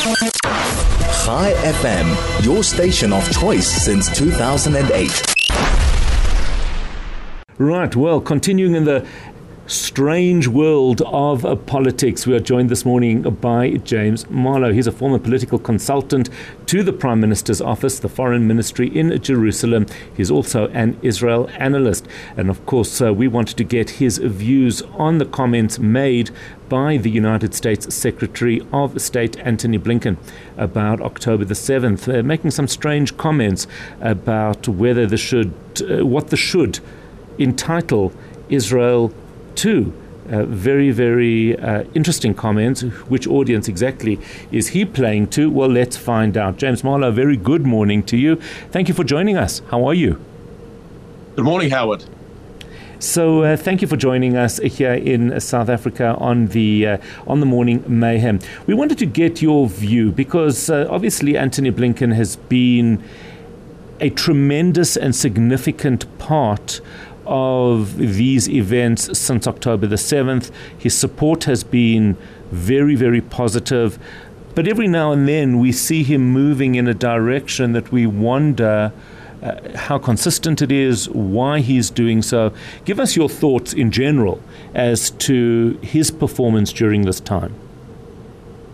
Chai FM, your station of choice since 2008. Right, well, continuing in the strange world of uh, politics. We are joined this morning by James Marlow. He's a former political consultant to the Prime Minister's office, the Foreign Ministry in Jerusalem. He's also an Israel analyst. And of course, uh, we wanted to get his views on the comments made by the United States Secretary of State Antony Blinken about October the 7th, uh, making some strange comments about whether the should, uh, what the should entitle Israel two uh, very, very uh, interesting comments. Which audience exactly is he playing to? Well, let's find out. James Marlow, very good morning to you. Thank you for joining us. How are you? Good morning, Howard. So, uh, thank you for joining us here in South Africa on the uh, on the morning mayhem. We wanted to get your view because uh, obviously Antony Blinken has been a tremendous and significant part of these events since October the 7th. His support has been very, very positive. But every now and then we see him moving in a direction that we wonder uh, how consistent it is, why he's doing so. Give us your thoughts in general as to his performance during this time.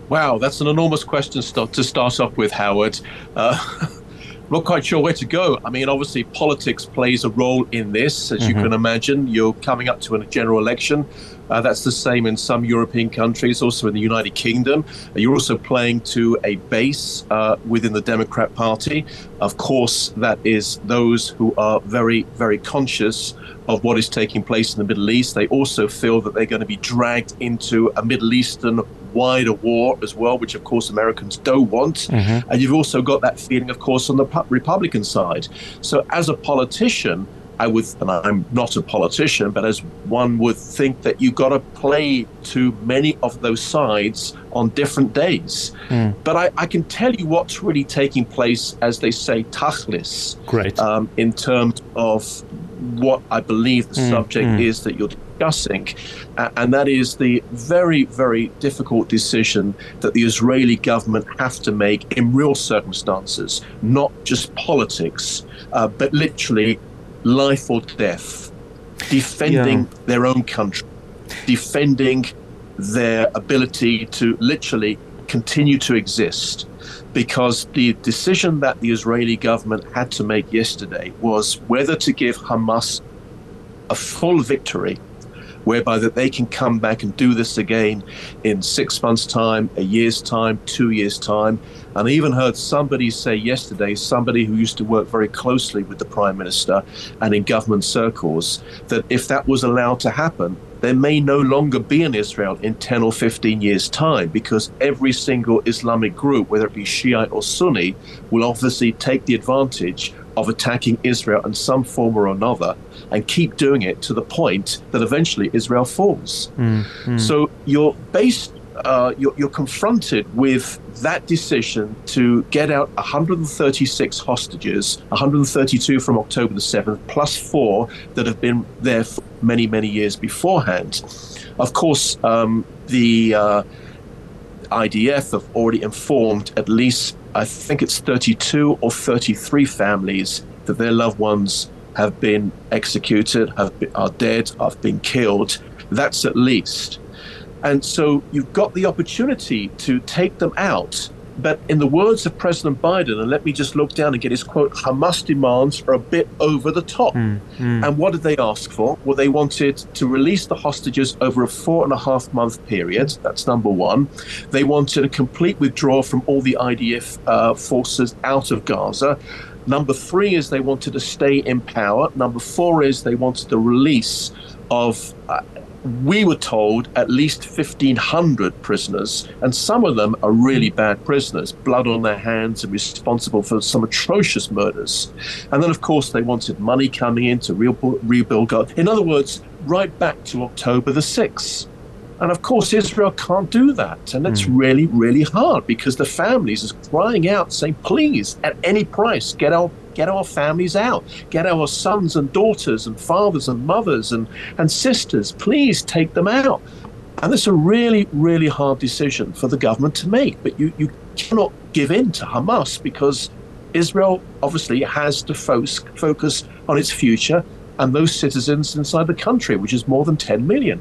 Wow, that's an enormous question to start off with, Howard. Uh, not quite sure where to go. I mean, obviously, politics plays a role in this, as mm-hmm. you can imagine. You're coming up to a general election. Uh, that's the same in some European countries, also in the United Kingdom. Uh, you're also playing to a base uh, within the Democrat Party. Of course, that is those who are very, very conscious of what is taking place in the Middle East. They also feel that they're going to be dragged into a Middle Eastern wider war as well, which of course Americans don't want. Mm-hmm. And you've also got that feeling, of course, on the Republican side. So as a politician, I would, and I'm not a politician, but as one would think that you've got to play to many of those sides on different days. Mm. But I, I, can tell you what's really taking place, as they say, tachlis. Great. Um, in terms of what I believe the mm, subject mm. is that you're discussing, uh, and that is the very, very difficult decision that the Israeli government have to make in real circumstances, not just politics, uh, but literally life or death, defending yeah. their own country, defending their ability to literally continue to exist because the decision that the Israeli government had to make yesterday was whether to give Hamas a full victory whereby that they can come back and do this again in six months' time, a year's time, two years' time. And I even heard somebody say yesterday, somebody who used to work very closely with the Prime Minister and in government circles, that if that was allowed to happen, there may no longer be an Israel in 10 or 15 years' time because every single Islamic group, whether it be Shiite or Sunni, will obviously take the advantage of attacking Israel in some form or another and keep doing it to the point that eventually Israel falls. Mm, mm. So you're based, uh, you're, you're confronted with that decision to get out 136 hostages, 132 from October the 7th, plus four that have been there for many, many years beforehand. Of course, um, the uh, IDF have already informed at least, I think it's 32 or 33 families that their loved ones have been executed, have been, are dead, have been killed. That's at least. And so you've got the opportunity to take them out but in the words of President Biden, and let me just look down and get his quote Hamas demands are a bit over the top. Mm, mm. And what did they ask for? Well, they wanted to release the hostages over a four and a half month period. That's number one. They wanted a complete withdrawal from all the IDF uh, forces out of Gaza. Number three is they wanted to stay in power. Number four is they wanted the release of uh, we were told at least 1,500 prisoners, and some of them are really bad prisoners, blood on their hands and responsible for some atrocious murders. And then, of course, they wanted money coming in to rebuild God. In other words, right back to October the 6th. And of course, Israel can't do that. And it's mm. really, really hard because the families is crying out, saying, please, at any price, get our get our families out, get our sons and daughters and fathers and mothers and, and sisters, please take them out. And this is a really, really hard decision for the government to make. But you, you cannot give in to Hamas because Israel obviously has to focus on its future and those citizens inside the country, which is more than 10 million.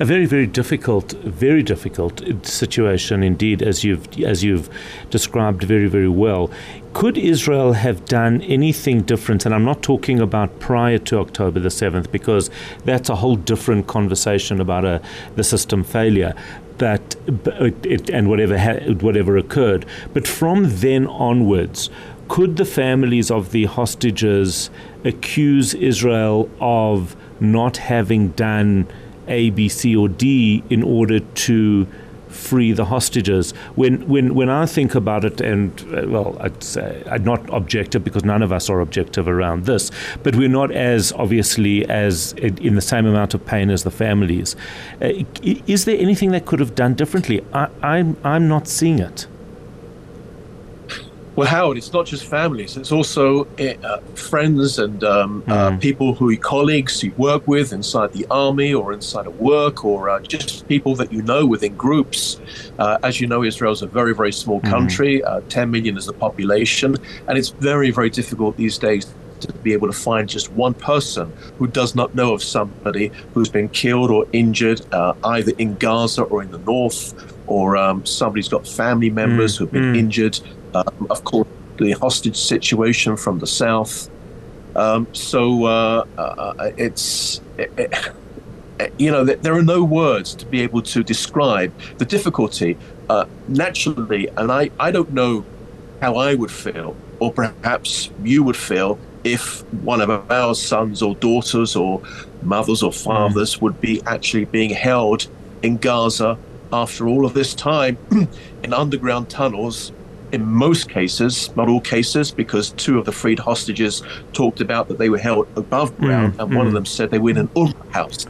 A very, very difficult, very difficult situation indeed, as you've as you've described very, very well. Could Israel have done anything different? And I'm not talking about prior to October the 7th, because that's a whole different conversation about a, the system failure. But, uh, it, and whatever whatever occurred. But from then onwards, could the families of the hostages accuse Israel of not having done A, B, C, or D in order to free the hostages. When when when I think about it, and uh, well, I'd say I'm not objective because none of us are objective around this, but we're not as obviously as in the same amount of pain as the families. Uh, is there anything that could have done differently? I, I'm I'm not seeing it. Well, Howard, it's not just families; it's also uh, friends and um, mm. uh, hmm. people who you colleagues you work with inside the army or inside of work, or uh, just people that you know within groups. Uh, as you know, Israel is a very, very small hmm. country. Mm. 10 million is the population, and it's very, very difficult these days to be able to find just one person who does not know of somebody who's been killed or injured uh, either in Gaza or in the north, or um, somebody's got family members mm, who've been mm. injured. Um, of course, the hostage situation from the south. Um, so uh, uh, it's. It, it, you know, there are no words to be able to describe the difficulty. Uh, naturally, and I, I don't know how I would feel, or perhaps you would feel, if one of our sons or daughters or mothers or fathers mm. would be actually being held in Gaza after all of this time in underground tunnels in most cases, not all cases, because two of the freed hostages talked about that they were held above ground, mm, and mm. one of them said they were in an UNRWA house.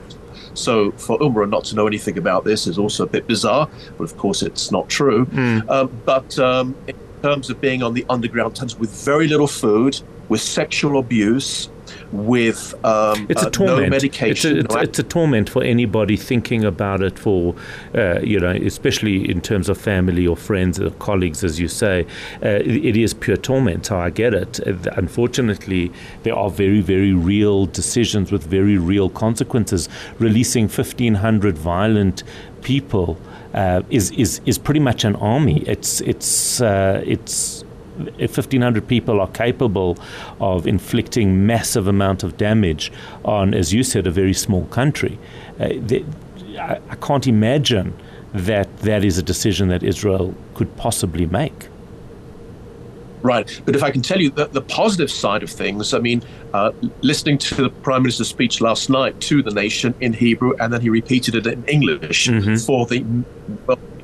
So for UNRWA not to know anything about this is also a bit bizarre, but of course it's not true. Mm. Um, but um, in terms of being on the underground tunnels with very little food, with sexual abuse, with um, it's a uh, torment. No medication. It's a, it's, it's a, torment for anybody thinking about it. For uh, you know, especially in terms of family or friends or colleagues, as you say, uh, it, it is pure torment. So I get it. Unfortunately, there are very, very real decisions with very real consequences. Releasing fifteen hundred violent people. Uh, is is is pretty much an army. It's it's uh, it's 1,500 people are capable of inflicting massive amount of damage on, as you said, a very small country, uh, they, I, I can't imagine that that is a decision that Israel could possibly make. Right. But if I can tell you the, the positive side of things, I mean, uh, listening to the Prime Minister's speech last night to the nation in Hebrew, and then he repeated it in English mm-hmm. for the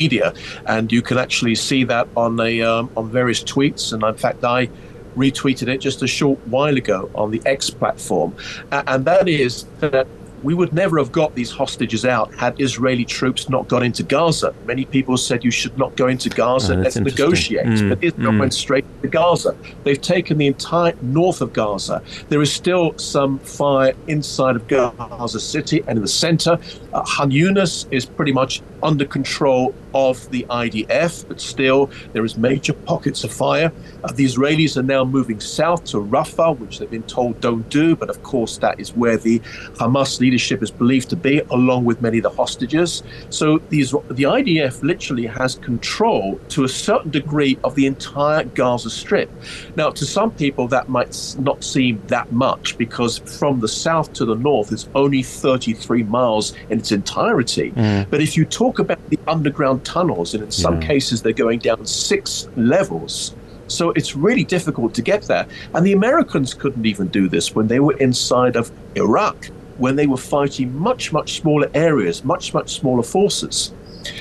media. And you can actually see that on, a, um, on various tweets. And in fact, I retweeted it just a short while ago on the X platform. and that is that we would never have got these hostages out had Israeli troops not gone into Gaza. Many people said you should not go into Gaza, oh, let's negotiate. Mm, but Israel mm. went straight to Gaza. They've taken the entire north of Gaza. There is still some fire inside of Gaza City and in the center. Uh, Khan Yunis is pretty much under control of the IDF, but still there is major pockets of fire. Uh, the Israelis are now moving south to Rafah, which they've been told don't do, but of course that is where the Hamas leadership is believed to be, along with many of the hostages. So these, the IDF literally has control to a certain degree of the entire Gaza Strip. Now, to some people, that might not seem that much because from the south to the north is only 33 miles in its entirety. Mm. But if you talk about the underground tunnels, and in some yeah. cases they're going down six levels. So it's really difficult to get there. And the Americans couldn't even do this when they were inside of Iraq, when they were fighting much, much smaller areas, much, much smaller forces.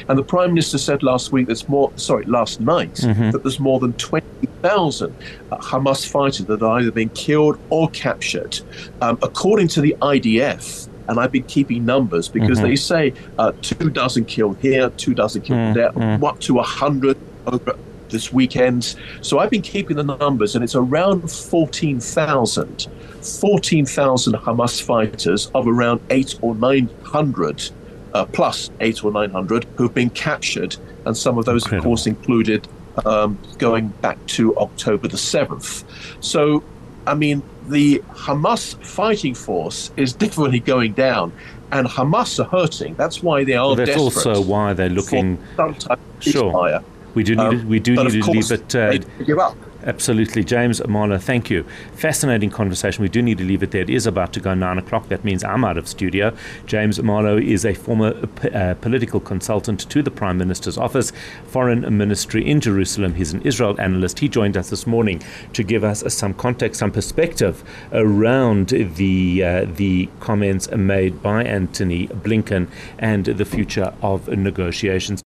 And the Prime Minister said last week there's more, sorry, last night, mm-hmm. that there's more than 20,000 uh, Hamas fighters that are either being killed or captured. Um, according to the IDF, and I've been keeping numbers because mm-hmm. they say uh, two dozen killed here, two dozen killed mm-hmm. there, mm. up to a hundred over this weekend. So I've been keeping the numbers, and it's around 14,000. 14,000 Hamas fighters of around eight or 900, uh, plus eight or 900, who've been captured. And some of those, Incredible. of course, included um, going back to October the 7th. So, I mean, the Hamas fighting force is definitely going down, and Hamas are hurting. That's why they are. Well, that's also why they're looking. For some sure. We do need. Um, we do need to leave it. Uh, give up. Absolutely. James Marlow, thank you. Fascinating conversation. We do need to leave it there. It is about to go nine o'clock. That means I'm out of studio. James Marlow is a former uh, political consultant to the Prime Minister's office, Foreign Ministry in Jerusalem. He's an Israel analyst. He joined us this morning to give us some context, some perspective around the, uh, the comments made by Antony Blinken and the future of negotiations.